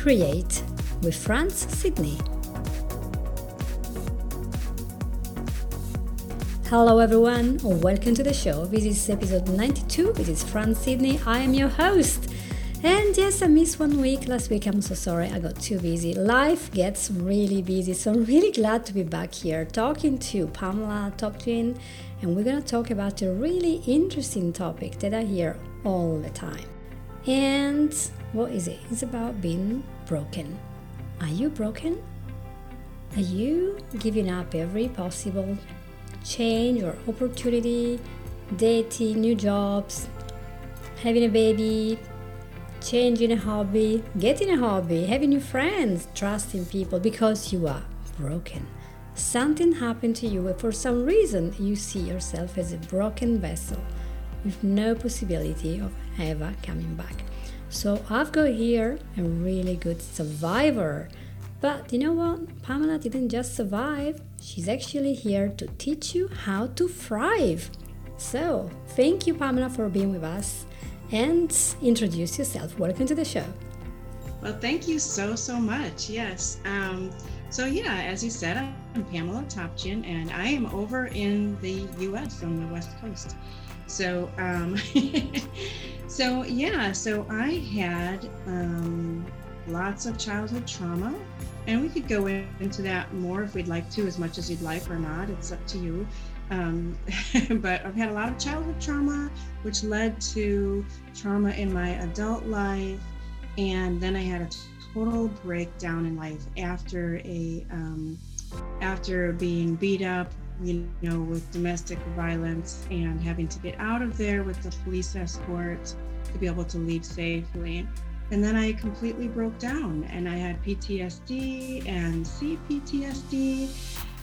Create with Franz Sydney. Hello, everyone, welcome to the show. This is episode 92. This is Franz Sydney. I am your host. And yes, I missed one week. Last week, I'm so sorry. I got too busy. Life gets really busy. So I'm really glad to be back here talking to Pamela Topjan. And we're to talk about a really interesting topic that I hear all the time. And what is it? It's about being broken. Are you broken? Are you giving up every possible change or opportunity, dating, new jobs, having a baby, changing a hobby, getting a hobby, having new friends, trusting people because you are broken? Something happened to you, and for some reason, you see yourself as a broken vessel with no possibility of ever coming back. So I've got here a really good survivor. But you know what? Pamela didn't just survive, she's actually here to teach you how to thrive. So, thank you, Pamela, for being with us and introduce yourself. Welcome to the show. Well, thank you so, so much. Yes. Um, so, yeah, as you said, I'm Pamela Topjan, and I am over in the US on the West Coast. So, um, so yeah, so I had um, lots of childhood trauma, and we could go into that more if we'd like to, as much as you'd like or not. It's up to you. Um, but I've had a lot of childhood trauma, which led to trauma in my adult life, and then I had a total breakdown in life after a um, after being beat up you know, with domestic violence and having to get out of there with the police escort to be able to leave safely. And then I completely broke down and I had PTSD and CPTSD.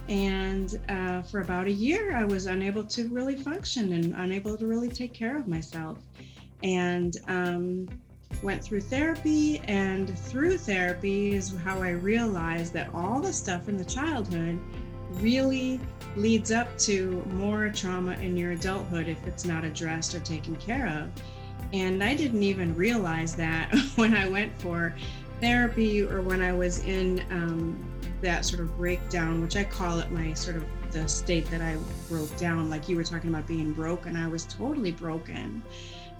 And uh, for about a year, I was unable to really function and unable to really take care of myself. And um, went through therapy. And through therapy is how I realized that all the stuff in the childhood really leads up to more trauma in your adulthood if it's not addressed or taken care of. And I didn't even realize that when I went for therapy or when I was in um, that sort of breakdown, which I call it my sort of the state that I broke down, like you were talking about being broken. I was totally broken.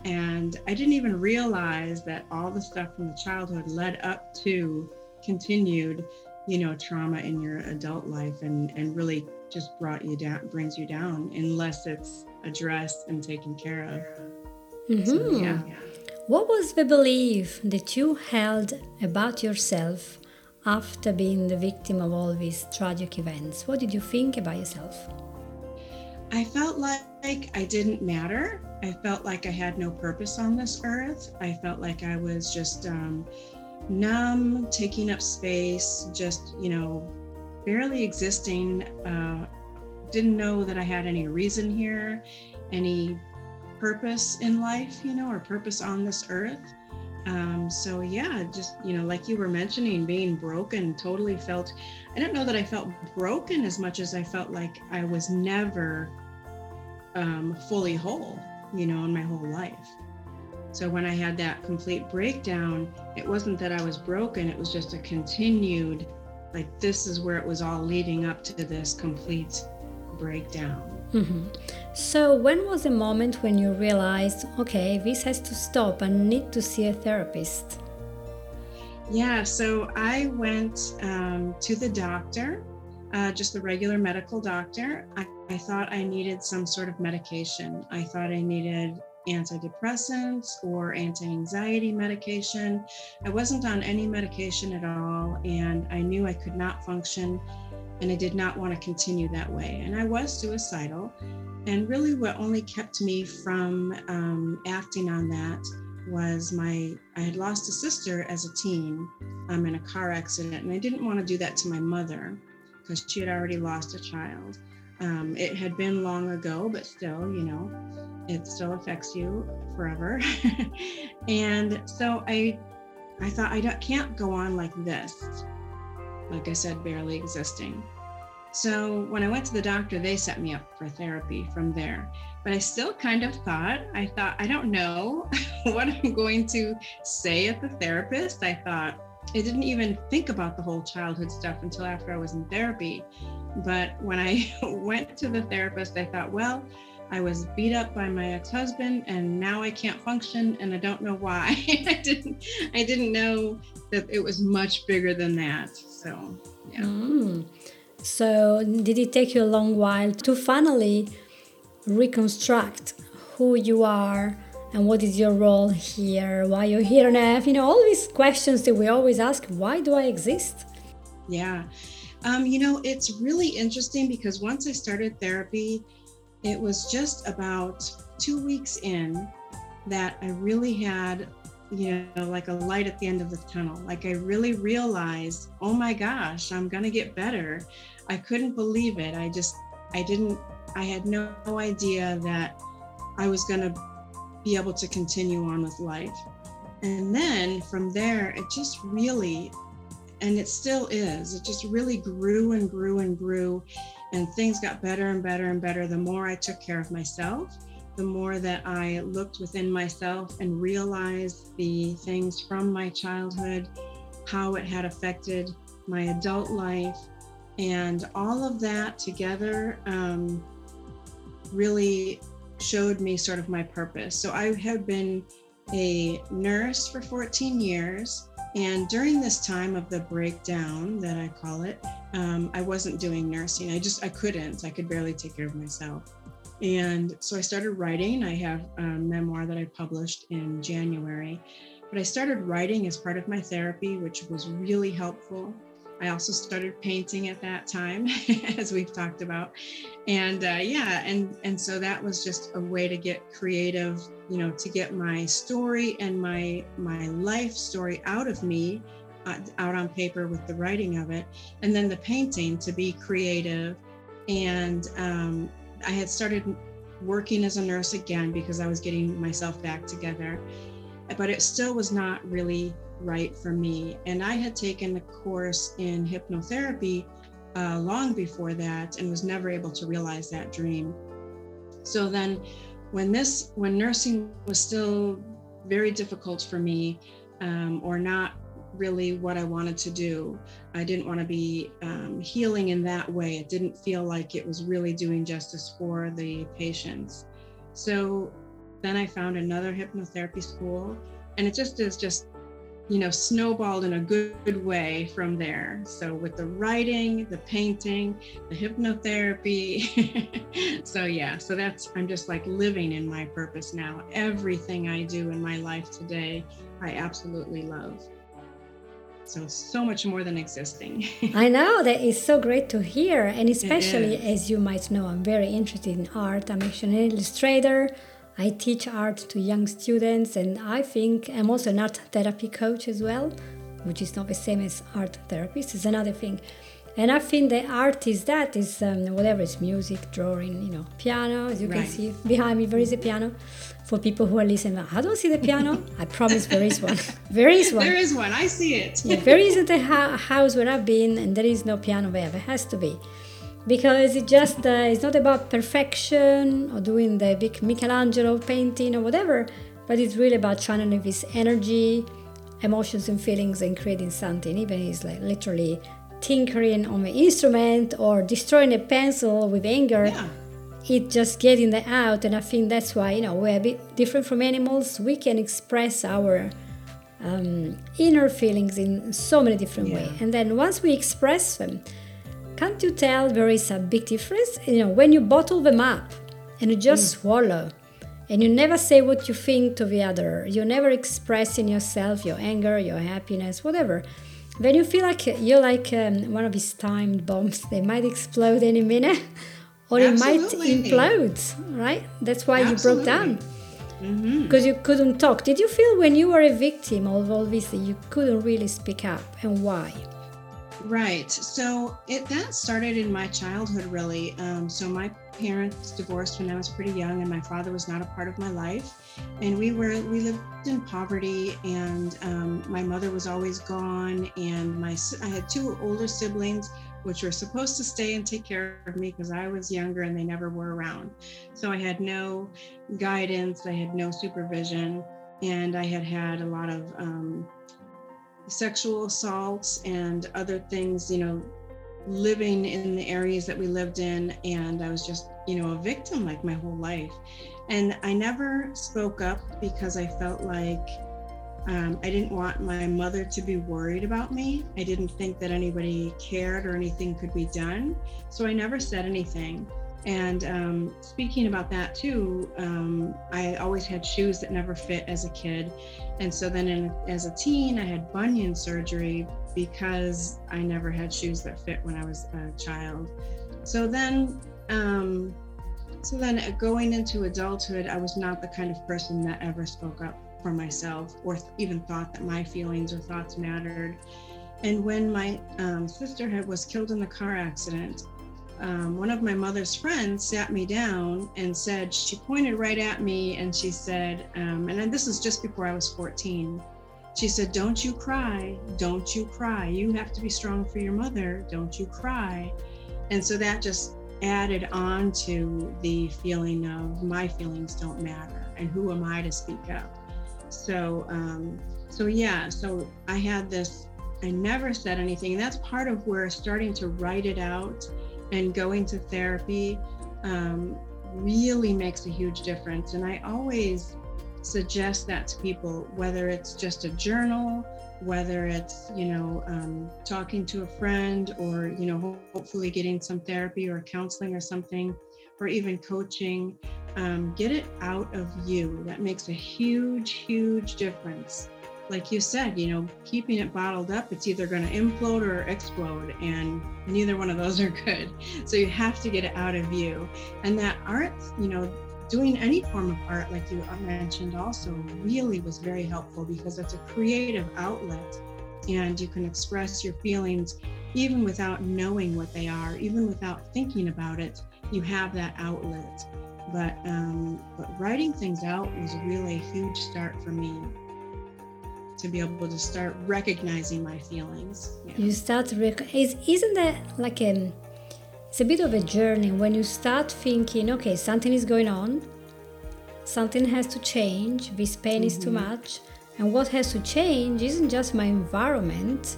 And I didn't even realize that all the stuff from the childhood led up to continued, you know, trauma in your adult life and, and really just brought you down, brings you down, unless it's addressed and taken care of. Mm-hmm. So, yeah. What was the belief that you held about yourself after being the victim of all these tragic events? What did you think about yourself? I felt like I didn't matter. I felt like I had no purpose on this earth. I felt like I was just um, numb, taking up space, just, you know, barely existing. Uh, didn't know that I had any reason here, any purpose in life, you know, or purpose on this earth. Um, so yeah, just you know, like you were mentioning, being broken, totally felt. I don't know that I felt broken as much as I felt like I was never um, fully whole, you know, in my whole life. So when I had that complete breakdown, it wasn't that I was broken; it was just a continued like this is where it was all leading up to this complete breakdown. Mm-hmm. So, when was the moment when you realized, okay, this has to stop, I need to see a therapist? Yeah, so I went um, to the doctor, uh, just the regular medical doctor. I, I thought I needed some sort of medication. I thought I needed antidepressants or anti anxiety medication. I wasn't on any medication at all, and I knew I could not function and I did not want to continue that way. And I was suicidal. And really, what only kept me from um, acting on that was my I had lost a sister as a teen um, in a car accident, and I didn't want to do that to my mother because she had already lost a child. Um, it had been long ago, but still, you know, it still affects you forever. and so I, I thought I can't go on like this. Like I said, barely existing. So when I went to the doctor, they set me up for therapy from there. But I still kind of thought, I thought, I don't know what I'm going to say at the therapist. I thought, I didn't even think about the whole childhood stuff until after I was in therapy. But when I went to the therapist, I thought, well, I was beat up by my ex-husband and now I can't function and I don't know why. I didn't I didn't know that it was much bigger than that. So, yeah. Mm. So, did it take you a long while to finally reconstruct who you are and what is your role here? Why you're here on earth? You know, all these questions that we always ask, why do I exist? Yeah. Um, you know, it's really interesting because once I started therapy, it was just about two weeks in that I really had, you know, like a light at the end of the tunnel. Like I really realized, oh my gosh, I'm going to get better. I couldn't believe it. I just, I didn't, I had no idea that I was going to be able to continue on with life. And then from there, it just really, and it still is, it just really grew and grew and grew and things got better and better and better the more I took care of myself, the more that I looked within myself and realized the things from my childhood, how it had affected my adult life. And all of that together um, really showed me sort of my purpose. So I have been a nurse for 14 years. And during this time of the breakdown, that I call it, um, I wasn't doing nursing. I just, I couldn't. I could barely take care of myself. And so I started writing. I have a memoir that I published in January. But I started writing as part of my therapy, which was really helpful. I also started painting at that time, as we've talked about, and uh, yeah, and and so that was just a way to get creative, you know, to get my story and my my life story out of me, uh, out on paper with the writing of it, and then the painting to be creative, and um, I had started working as a nurse again because I was getting myself back together, but it still was not really right for me. And I had taken a course in hypnotherapy uh, long before that and was never able to realize that dream. So then, when this, when nursing was still very difficult for me, um, or not really what I wanted to do, I didn't want to be um, healing in that way. It didn't feel like it was really doing justice for the patients. So then I found another hypnotherapy school, and it just is just you know, snowballed in a good way from there. So with the writing, the painting, the hypnotherapy. so yeah, so that's I'm just like living in my purpose now. Everything I do in my life today, I absolutely love. So so much more than existing. I know that is so great to hear, and especially as you might know, I'm very interested in art. I'm actually an illustrator. I teach art to young students, and I think I'm also an art therapy coach as well, which is not the same as art therapist. It's another thing. And I think the art is that is um, whatever is music, drawing, you know, piano. As you right. can see behind me, there is a piano. For people who are listening, I don't see the piano? I promise there is one. There is one. There is one. I see it. yeah, there isn't a ha- house where I've been, and there is no piano there. There has to be because it just uh, it's not about perfection or doing the big Michelangelo painting or whatever, but it's really about channeling this energy, emotions and feelings and creating something. Even if it's like literally tinkering on the instrument or destroying a pencil with anger. Yeah. It just getting that out, and I think that's why you know we're a bit different from animals. We can express our um, inner feelings in so many different yeah. ways, and then once we express them, can't you tell there is a big difference? You know, when you bottle them up and you just mm. swallow and you never say what you think to the other, you never express in yourself your anger, your happiness, whatever. Then you feel like you're like um, one of these timed bombs. They might explode any minute, or Absolutely. it might implode. Right? That's why Absolutely. you broke down because mm-hmm. you couldn't talk. Did you feel when you were a victim of all this that you couldn't really speak up, and why? Right. So it that started in my childhood, really. Um, so my parents divorced when I was pretty young, and my father was not a part of my life. And we were we lived in poverty, and um, my mother was always gone. And my I had two older siblings, which were supposed to stay and take care of me because I was younger, and they never were around. So I had no guidance. I had no supervision, and I had had a lot of um, sexual assaults and other things, you know, living in the areas that we lived in. And I was just, you know, a victim like my whole life. And I never spoke up because I felt like um, I didn't want my mother to be worried about me. I didn't think that anybody cared or anything could be done. So I never said anything. And um, speaking about that too, um, I always had shoes that never fit as a kid. And so then in, as a teen, I had bunion surgery because I never had shoes that fit when I was a child. So then, um, so then going into adulthood, I was not the kind of person that ever spoke up for myself or even thought that my feelings or thoughts mattered. And when my um, sister had, was killed in the car accident, um, one of my mother's friends sat me down and said, she pointed right at me and she said, um, and this is just before I was 14. She said, Don't you cry. Don't you cry. You have to be strong for your mother. Don't you cry. And so that just added on to the feeling of my feelings don't matter and who am I to speak up. So, um, so yeah, so I had this, I never said anything. And that's part of where starting to write it out and going to therapy um, really makes a huge difference. And I always suggest that to people, whether it's just a journal, whether it's you know um, talking to a friend, or you know hopefully getting some therapy or counseling or something, or even coaching. Um, get it out of you. That makes a huge, huge difference like you said, you know, keeping it bottled up, it's either going to implode or explode, and neither one of those are good. So you have to get it out of you. And that art, you know, doing any form of art, like you mentioned, also really was very helpful because it's a creative outlet and you can express your feelings even without knowing what they are, even without thinking about it. You have that outlet. But um, but writing things out was really a huge start for me to be able to start recognizing my feelings. Yeah. You start rec- is isn't that like a it's a bit of a journey when you start thinking, okay, something is going on, something has to change, this pain mm-hmm. is too mm-hmm. much, and what has to change isn't just my environment,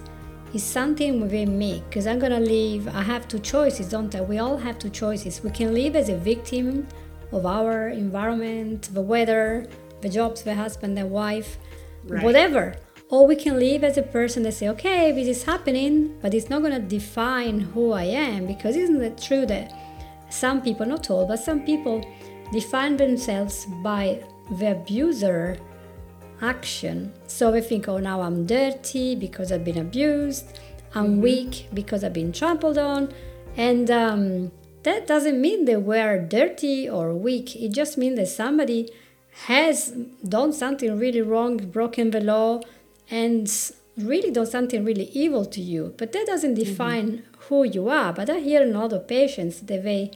it's something within me because I'm gonna live. I have two choices, don't I? We all have two choices. We can live as a victim of our environment, the weather, the jobs, the husband, the wife right. whatever. Or we can live as a person that say, okay, this is happening, but it's not going to define who I am because isn't it true that some people, not all, but some people define themselves by the abuser action. So they think, oh, now I'm dirty because I've been abused, I'm mm-hmm. weak because I've been trampled on. And um, that doesn't mean they were dirty or weak, it just means that somebody has done something really wrong, broken the law, and really done something really evil to you. But that doesn't mm-hmm. define mm-hmm. who you are. But I hear in other patients that they,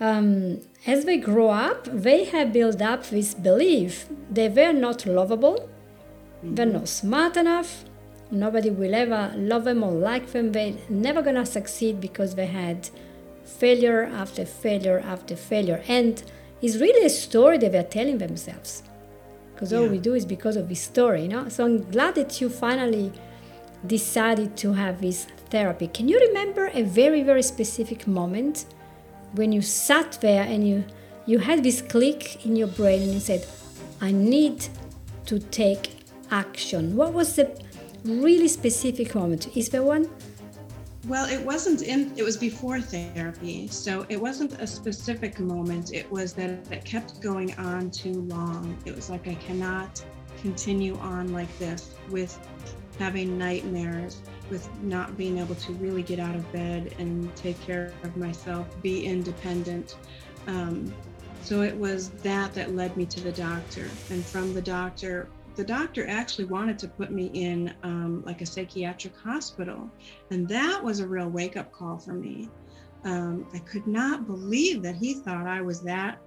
um, as they grow up, they have built up this belief they were not lovable, mm-hmm. they're not smart enough, nobody will ever love them or like them, they're never gonna succeed because they had failure after failure after failure. And is really a story that they're telling themselves. Because all we do is because of this story, you know? So I'm glad that you finally decided to have this therapy. Can you remember a very, very specific moment when you sat there and you you had this click in your brain and you said, I need to take action? What was the really specific moment? Is there one? Well, it wasn't in, it was before therapy. So it wasn't a specific moment. It was that it kept going on too long. It was like, I cannot continue on like this with having nightmares, with not being able to really get out of bed and take care of myself, be independent. Um, so it was that that led me to the doctor. And from the doctor, the doctor actually wanted to put me in um, like a psychiatric hospital. And that was a real wake up call for me. Um, I could not believe that he thought I was that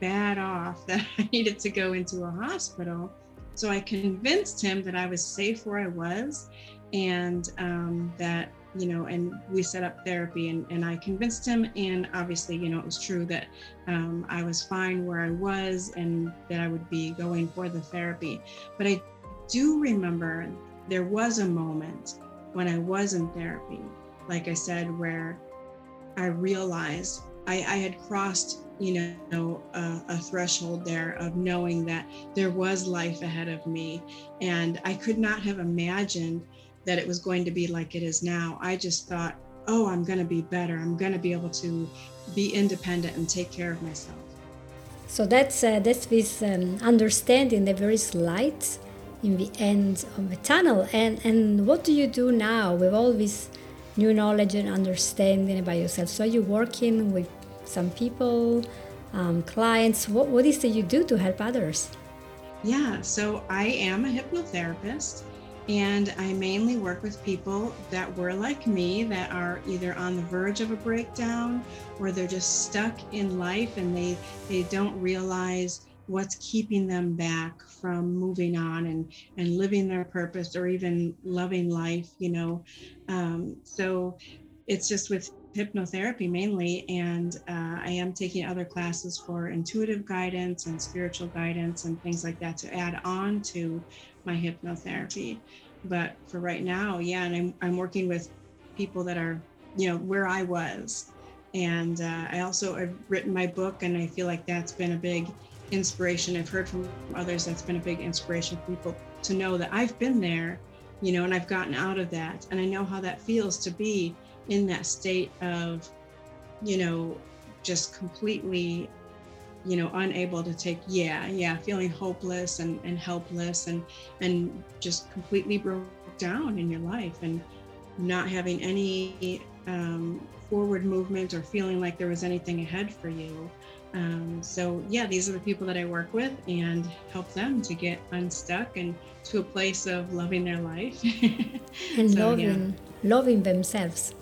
bad off that I needed to go into a hospital. So I convinced him that I was safe where I was and um, that you know, and we set up therapy and, and I convinced him. And obviously, you know, it was true that um, I was fine where I was and that I would be going for the therapy. But I do remember there was a moment when I was in therapy, like I said, where I realized I, I had crossed, you know, a, a threshold there of knowing that there was life ahead of me. And I could not have imagined that it was going to be like it is now. I just thought, oh, I'm going to be better. I'm going to be able to be independent and take care of myself. So that's uh, that's this um, understanding that there is light in the end of the tunnel. And and what do you do now with all this new knowledge and understanding about yourself? So you're working with some people, um, clients? What what is it you do to help others? Yeah, so I am a hypnotherapist. And I mainly work with people that were like me, that are either on the verge of a breakdown or they're just stuck in life and they, they don't realize what's keeping them back from moving on and, and living their purpose or even loving life, you know. Um, so it's just with hypnotherapy mainly, and uh, I am taking other classes for intuitive guidance and spiritual guidance and things like that to add on to my hypnotherapy. But for right now, yeah, and I'm, I'm working with people that are, you know, where I was. And uh, I also have written my book, and I feel like that's been a big inspiration. I've heard from others that's been a big inspiration for people to know that I've been there, you know, and I've gotten out of that. And I know how that feels to be in that state of, you know, just completely you know unable to take yeah yeah feeling hopeless and, and helpless and and just completely broke down in your life and not having any um, forward movement or feeling like there was anything ahead for you. Um, so yeah these are the people that i work with and help them to get unstuck and to a place of loving their life. And so, loving yeah. loving themselves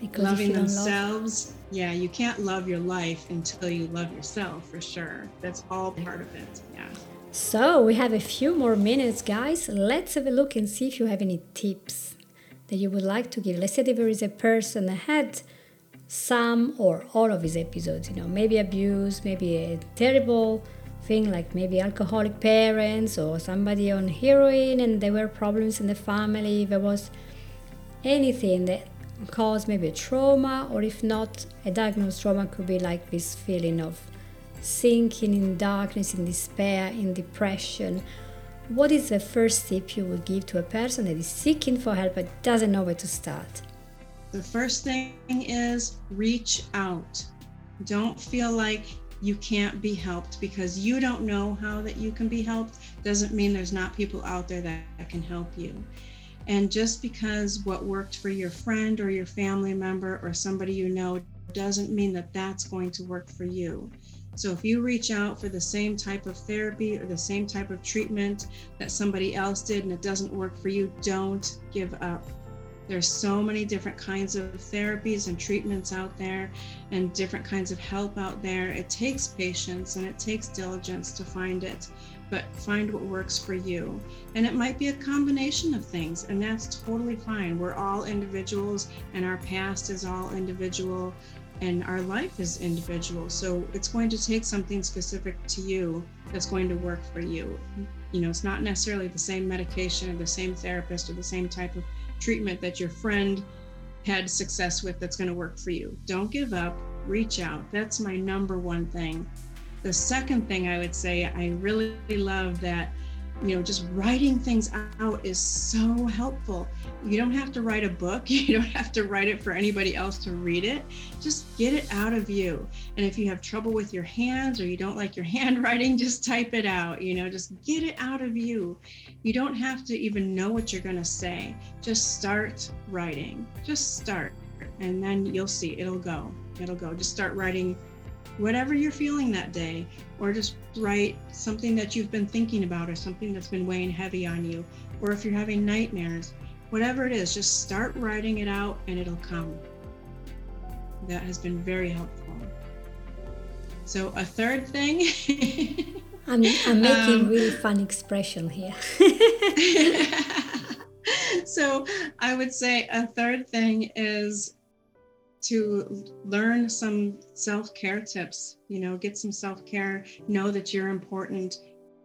because loving themselves love... yeah you can't love your life until you love yourself for sure. That's all part of it yeah. So we have a few more minutes guys. Let's have a look and see if you have any tips that you would like to give. Let's say there is a person that had some or all of his episodes you know maybe abuse maybe a terrible thing like maybe alcoholic parents or somebody on heroin and there were problems in the family there was anything that cause maybe a trauma, or if not, a diagnosed trauma could be like this feeling of sinking in darkness, in despair, in depression. What is the first tip you would give to a person that is seeking for help but doesn't know where to start? The first thing is reach out. Don't feel like you can't be helped because you don't know how that you can be helped doesn't mean there's not people out there that, can help you. And just because what worked for your friend or your family member or somebody you know doesn't mean that that's going to work for you. So if you reach out for the same type of therapy or the same type of treatment that somebody else did and it doesn't work for you, don't give up. There's so many different kinds of therapies and treatments out there and different kinds of help out there. It takes patience and it takes diligence to find it but find what works for you. And it might be a combination of things, and that's totally fine. We're all individuals, and our past is all individual, and our life is individual. So it's going to take something specific to you that's going to work for you. You know, it's not necessarily the same medication or the same therapist or the same type of treatment that your friend had success with that's going to work for you. Don't give up, reach out. That's my number one thing the second thing I would say, I really love that, you know, just writing things out is so helpful. You don't have to write a book, you don't have to write it for anybody else to read it. Just get it out of you. And if you have trouble with your hands or you don't like your handwriting, just type it out, you know, just get it out of you. You don't have to even know what you're going to say. Just start writing. Just start. And then you'll see it'll go. It'll go. Just start writing whatever you're feeling that day, or just write something that you've been thinking about or something that's been weighing heavy on you, or if you're having nightmares, whatever it is, just start writing it out and it'll come. That has been very helpful. So, a third thing. I'm, I'm making um, really fun expression here. so, I would say a third thing is to learn some self care tips, you know, get some self care, know that you're important,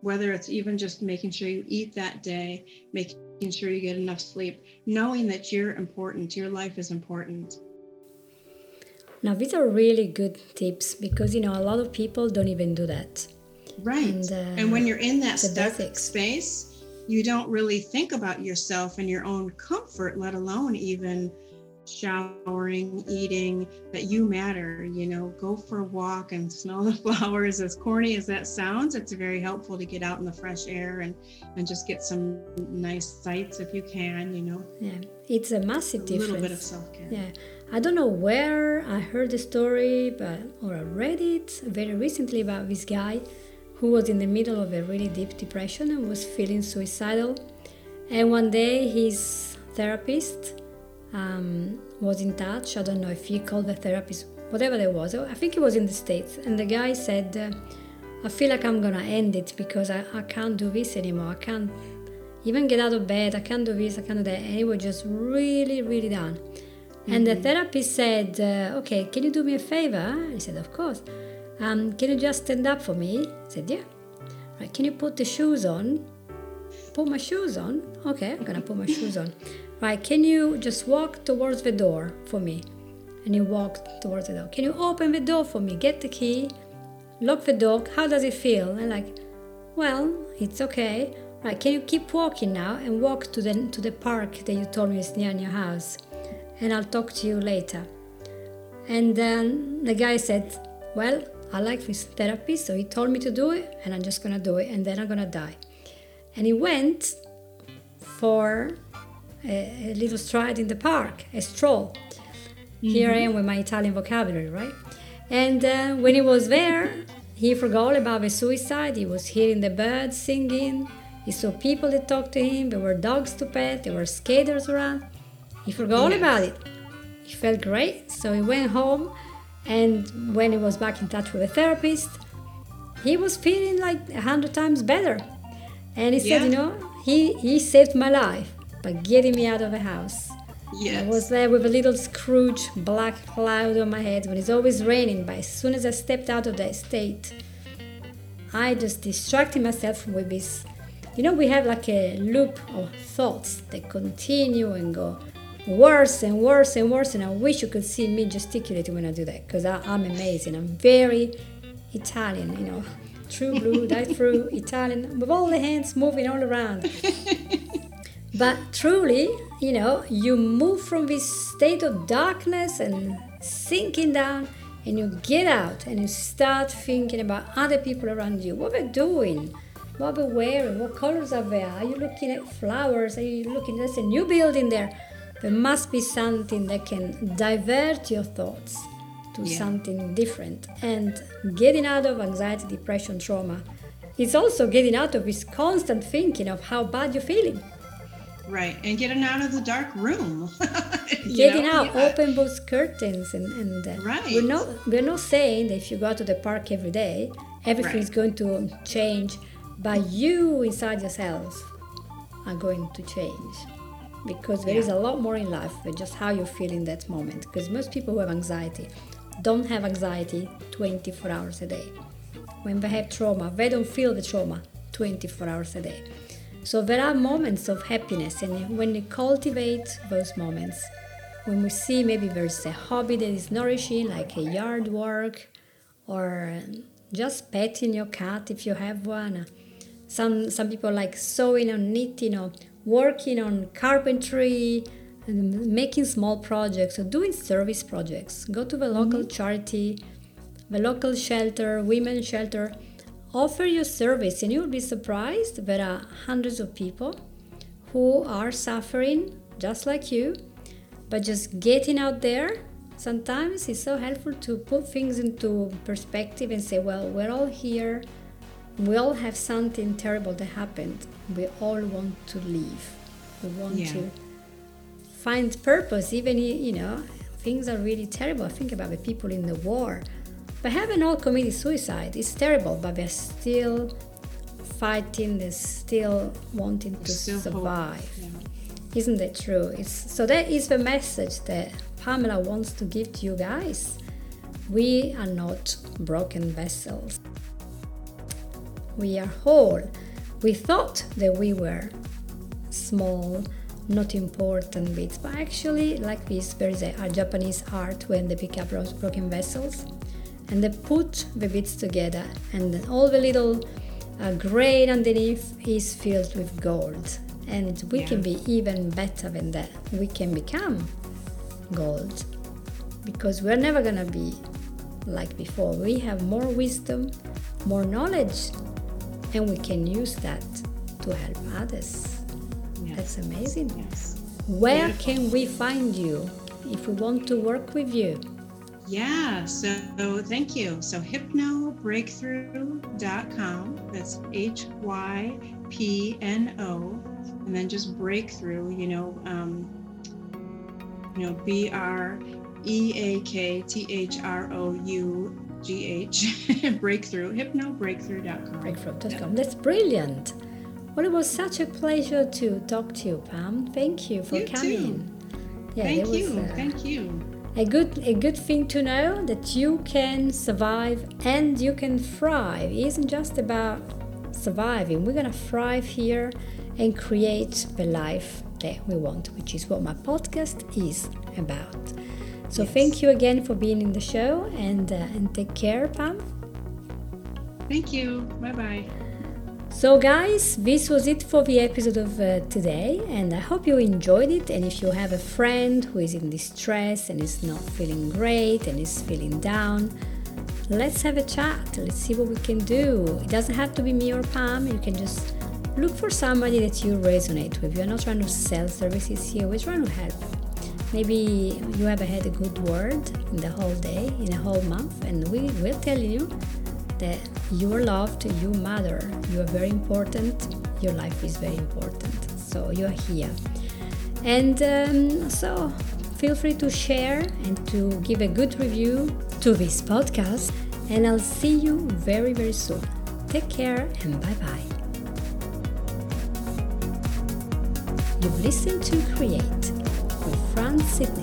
whether it's even just making sure you eat that day, making sure you get enough sleep, knowing that you're important, your life is important. Now, these are really good tips because, you know, a lot of people don't even do that. Right. And, uh, and when you're in that stuck basics. space, you don't really think about yourself and your own comfort, let alone even showering, eating, that you matter. You know, go for a walk and smell the flowers. As corny as that sounds, it's very helpful to get out in the fresh air and and just get some nice sights if you can. You know. Yeah, it's a massive a difference. A little bit of self care. Yeah. I don't know where I heard the story, but or I read it very recently about this guy who was in the middle of a really deep depression and was feeling suicidal. And one day his therapist um, was in touch. I don't know if he called the therapist, whatever there was. I think he was in the States. And the guy said, uh, I feel like I'm gonna end it because I, I can't do this anymore. I can't even get out of bed. I can't do this, I can't do that. And he was just really, really down. Mm-hmm. And the mm-hmm. therapist said, uh, Okay, can you do me a favor? He said, Of course. Um, can you just stand up for me? I said, Yeah. Right, can you put the shoes on? Put my shoes on? Okay, I'm gonna put my shoes on. Right, can you just walk towards the door for me? And you walked towards the door. Can you open the door for me? Get the key, lock the door. How does it feel? And like, well, it's okay. Right, can you keep walking now and walk to the to the park that you told me is near your house? and I'll talk to you later. And then the guy said, Well, I like this therapy, so he told me to do it, and I'm just gonna do it, and then I'm gonna die. And he went for a, a little stride in the park, a stroll. Mm-hmm. Here I am with my Italian vocabulary, right? And uh, when he was there, he forgot about the suicide. He was hearing the birds singing. He saw people that talked to him. There were dogs to pet. There were skaters around. He forgot yes. about it. He felt great, so he went home. And when he was back in touch with a therapist, he was feeling like a hundred times better. And he yeah. said, you know, he, he saved my life by getting me out of the house. Yes. I was there with a little Scrooge black cloud on my head when it's always raining, but as soon as I stepped out of that state, I just distracted myself with this. You know, we have like a loop of thoughts that continue and go worse and worse and worse. And I wish you could see me gesticulating when I do that because I'm amazing. I'm very Italian, you know, true blue, die through Italian, with all the hands moving all around. but truly, you know, you move from this state of darkness and sinking down and you get out and you start thinking about other people around you, what they're doing, what they're wearing, what colors are there. Are you looking at flowers? Are you looking, there's a new building there there must be something that can divert your thoughts to yeah. something different. And getting out of anxiety, depression, trauma is also getting out of this constant thinking of how bad you're feeling. Right, and getting out of the dark room. getting know? out, yeah. open those curtains, and, and uh, right. we're not we're not saying that if you go to the park every day, everything right. is going to change, but you inside yourself are going to change because there yeah. is a lot more in life than just how you feel in that moment. Because most people who have anxiety don't have anxiety 24 hours a day. When they have trauma, they don't feel the trauma 24 hours a day. So there are moments of happiness, and when we cultivate those moments, when we see maybe there's a hobby that is nourishing, like a yard work, or just petting your cat if you have one. Some some people like sewing or knitting or working on carpentry, making small projects, or doing service projects. Go to the local mm-hmm. charity, the local shelter, women's shelter. Offer your service, and you'll be surprised. There are hundreds of people who are suffering just like you, but just getting out there sometimes it's so helpful to put things into perspective and say, well, we're all here we all have something terrible that happened. We all want to live. We want yeah. to find purpose, even you know things are really terrible. Think about the people in the war. But having all committed suicide is terrible, but they're still fighting. They're still wanting to still survive. Yeah. Isn't that true? It's, so that is the message that Pamela wants to give to you guys. We are not broken vessels. We are whole. We thought that we were small, not important bits, but actually, like this, there is a, a Japanese art when they pick up broken vessels and they put the bits together, and then all the little uh, grain underneath is filled with gold. And we yeah. can be even better than that. We can become gold because we're never gonna be like before. We have more wisdom, more knowledge, and we can use that to help others. Yes. That's amazing. Yes. Where Beautiful. can we find you if we want to work with you? Yeah, so thank you. So hypnobreakthrough.com. That's H Y P N O, and then just breakthrough. You know, um, you know, B R E A K T H R O U G H breakthrough hypnobreakthrough.com. Breakthrough.com. That's brilliant. Well, it was such a pleasure to talk to you, Pam. Thank you for you coming. Too. Yeah, Thank was, you. Uh, Thank you. A good, a good thing to know that you can survive and you can thrive. It isn't just about surviving. We're gonna thrive here and create the life that we want, which is what my podcast is about. So yes. thank you again for being in the show and, uh, and take care, Pam. Thank you. Bye bye. So, guys, this was it for the episode of uh, today, and I hope you enjoyed it. And if you have a friend who is in distress and is not feeling great and is feeling down, let's have a chat. Let's see what we can do. It doesn't have to be me or Pam, you can just look for somebody that you resonate with. You're not trying to sell services here, we're trying to help. Maybe you have had a good word in the whole day, in a whole month, and we will tell you that you are loved, you matter, you are very important, your life is very important. So you are here. And um, so feel free to share and to give a good review to this podcast. And I'll see you very, very soon. Take care and bye bye. You've listened to Create with Fran Sidney.